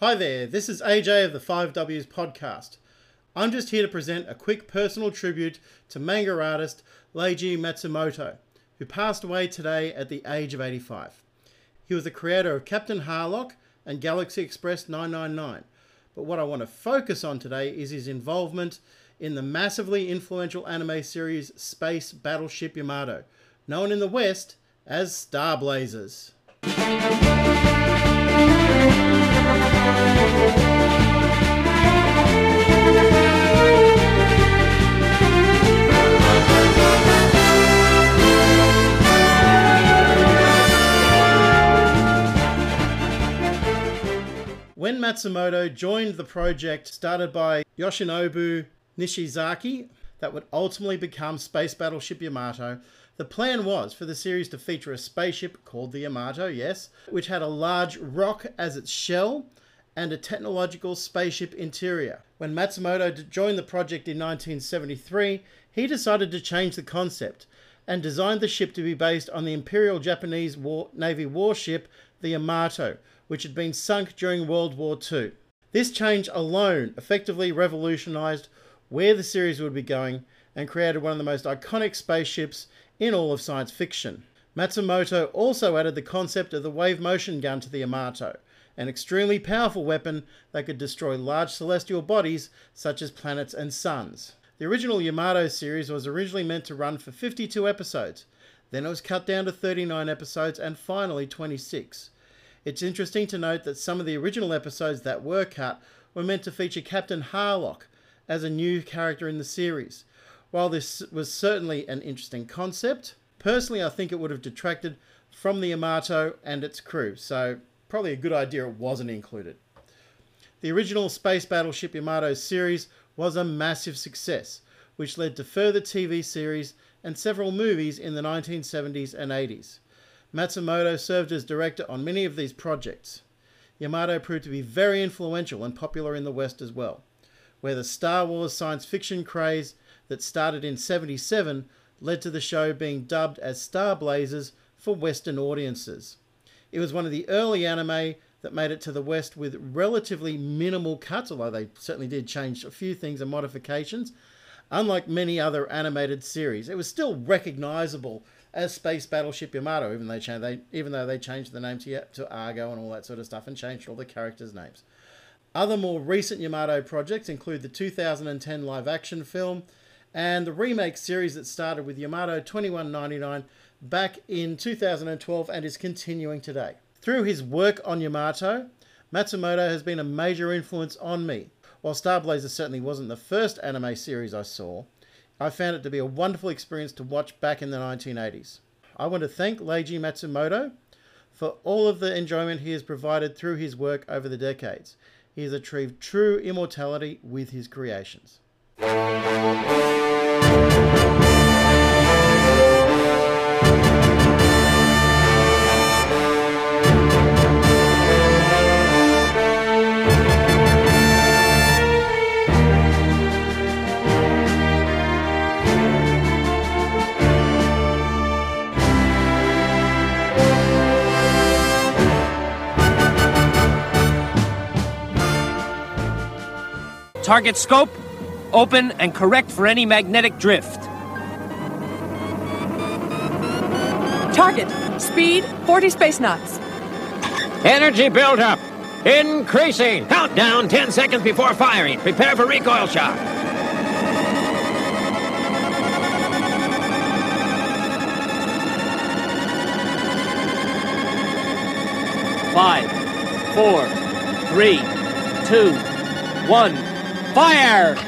Hi there, this is AJ of the 5Ws podcast. I'm just here to present a quick personal tribute to manga artist Leiji Matsumoto, who passed away today at the age of 85. He was the creator of Captain Harlock and Galaxy Express 999, but what I want to focus on today is his involvement in the massively influential anime series Space Battleship Yamato, known in the West as Star Blazers. Matsumoto joined the project started by Yoshinobu Nishizaki that would ultimately become Space Battleship Yamato, the plan was for the series to feature a spaceship called the Yamato, yes, which had a large rock as its shell and a technological spaceship interior. When Matsumoto joined the project in 1973, he decided to change the concept and designed the ship to be based on the Imperial Japanese War- Navy warship, the Yamato, which had been sunk during World War II. This change alone effectively revolutionized where the series would be going and created one of the most iconic spaceships in all of science fiction. Matsumoto also added the concept of the wave motion gun to the Yamato, an extremely powerful weapon that could destroy large celestial bodies such as planets and suns. The original Yamato series was originally meant to run for 52 episodes, then it was cut down to 39 episodes, and finally 26. It's interesting to note that some of the original episodes that were cut were meant to feature Captain Harlock as a new character in the series. While this was certainly an interesting concept, personally I think it would have detracted from the Yamato and its crew, so probably a good idea it wasn't included. The original Space Battleship Yamato series was a massive success, which led to further TV series and several movies in the 1970s and 80s. Matsumoto served as director on many of these projects. Yamato proved to be very influential and popular in the West as well, where the Star Wars science fiction craze that started in 77 led to the show being dubbed as Star Blazers for Western audiences. It was one of the early anime that made it to the West with relatively minimal cuts, although they certainly did change a few things and modifications. Unlike many other animated series, it was still recognizable as Space Battleship Yamato, even though they, they, even though they changed the name to, to Argo and all that sort of stuff and changed all the characters' names. Other more recent Yamato projects include the 2010 live action film and the remake series that started with Yamato 2199 back in 2012 and is continuing today. Through his work on Yamato, Matsumoto has been a major influence on me. While Star Blazer certainly wasn't the first anime series I saw, I found it to be a wonderful experience to watch back in the 1980s. I want to thank Leiji Matsumoto for all of the enjoyment he has provided through his work over the decades. He has achieved true immortality with his creations. Target scope, open and correct for any magnetic drift. Target, speed 40 space knots. Energy buildup. Increasing. Countdown 10 seconds before firing. Prepare for recoil shock. Five, four, three, two, one, fire!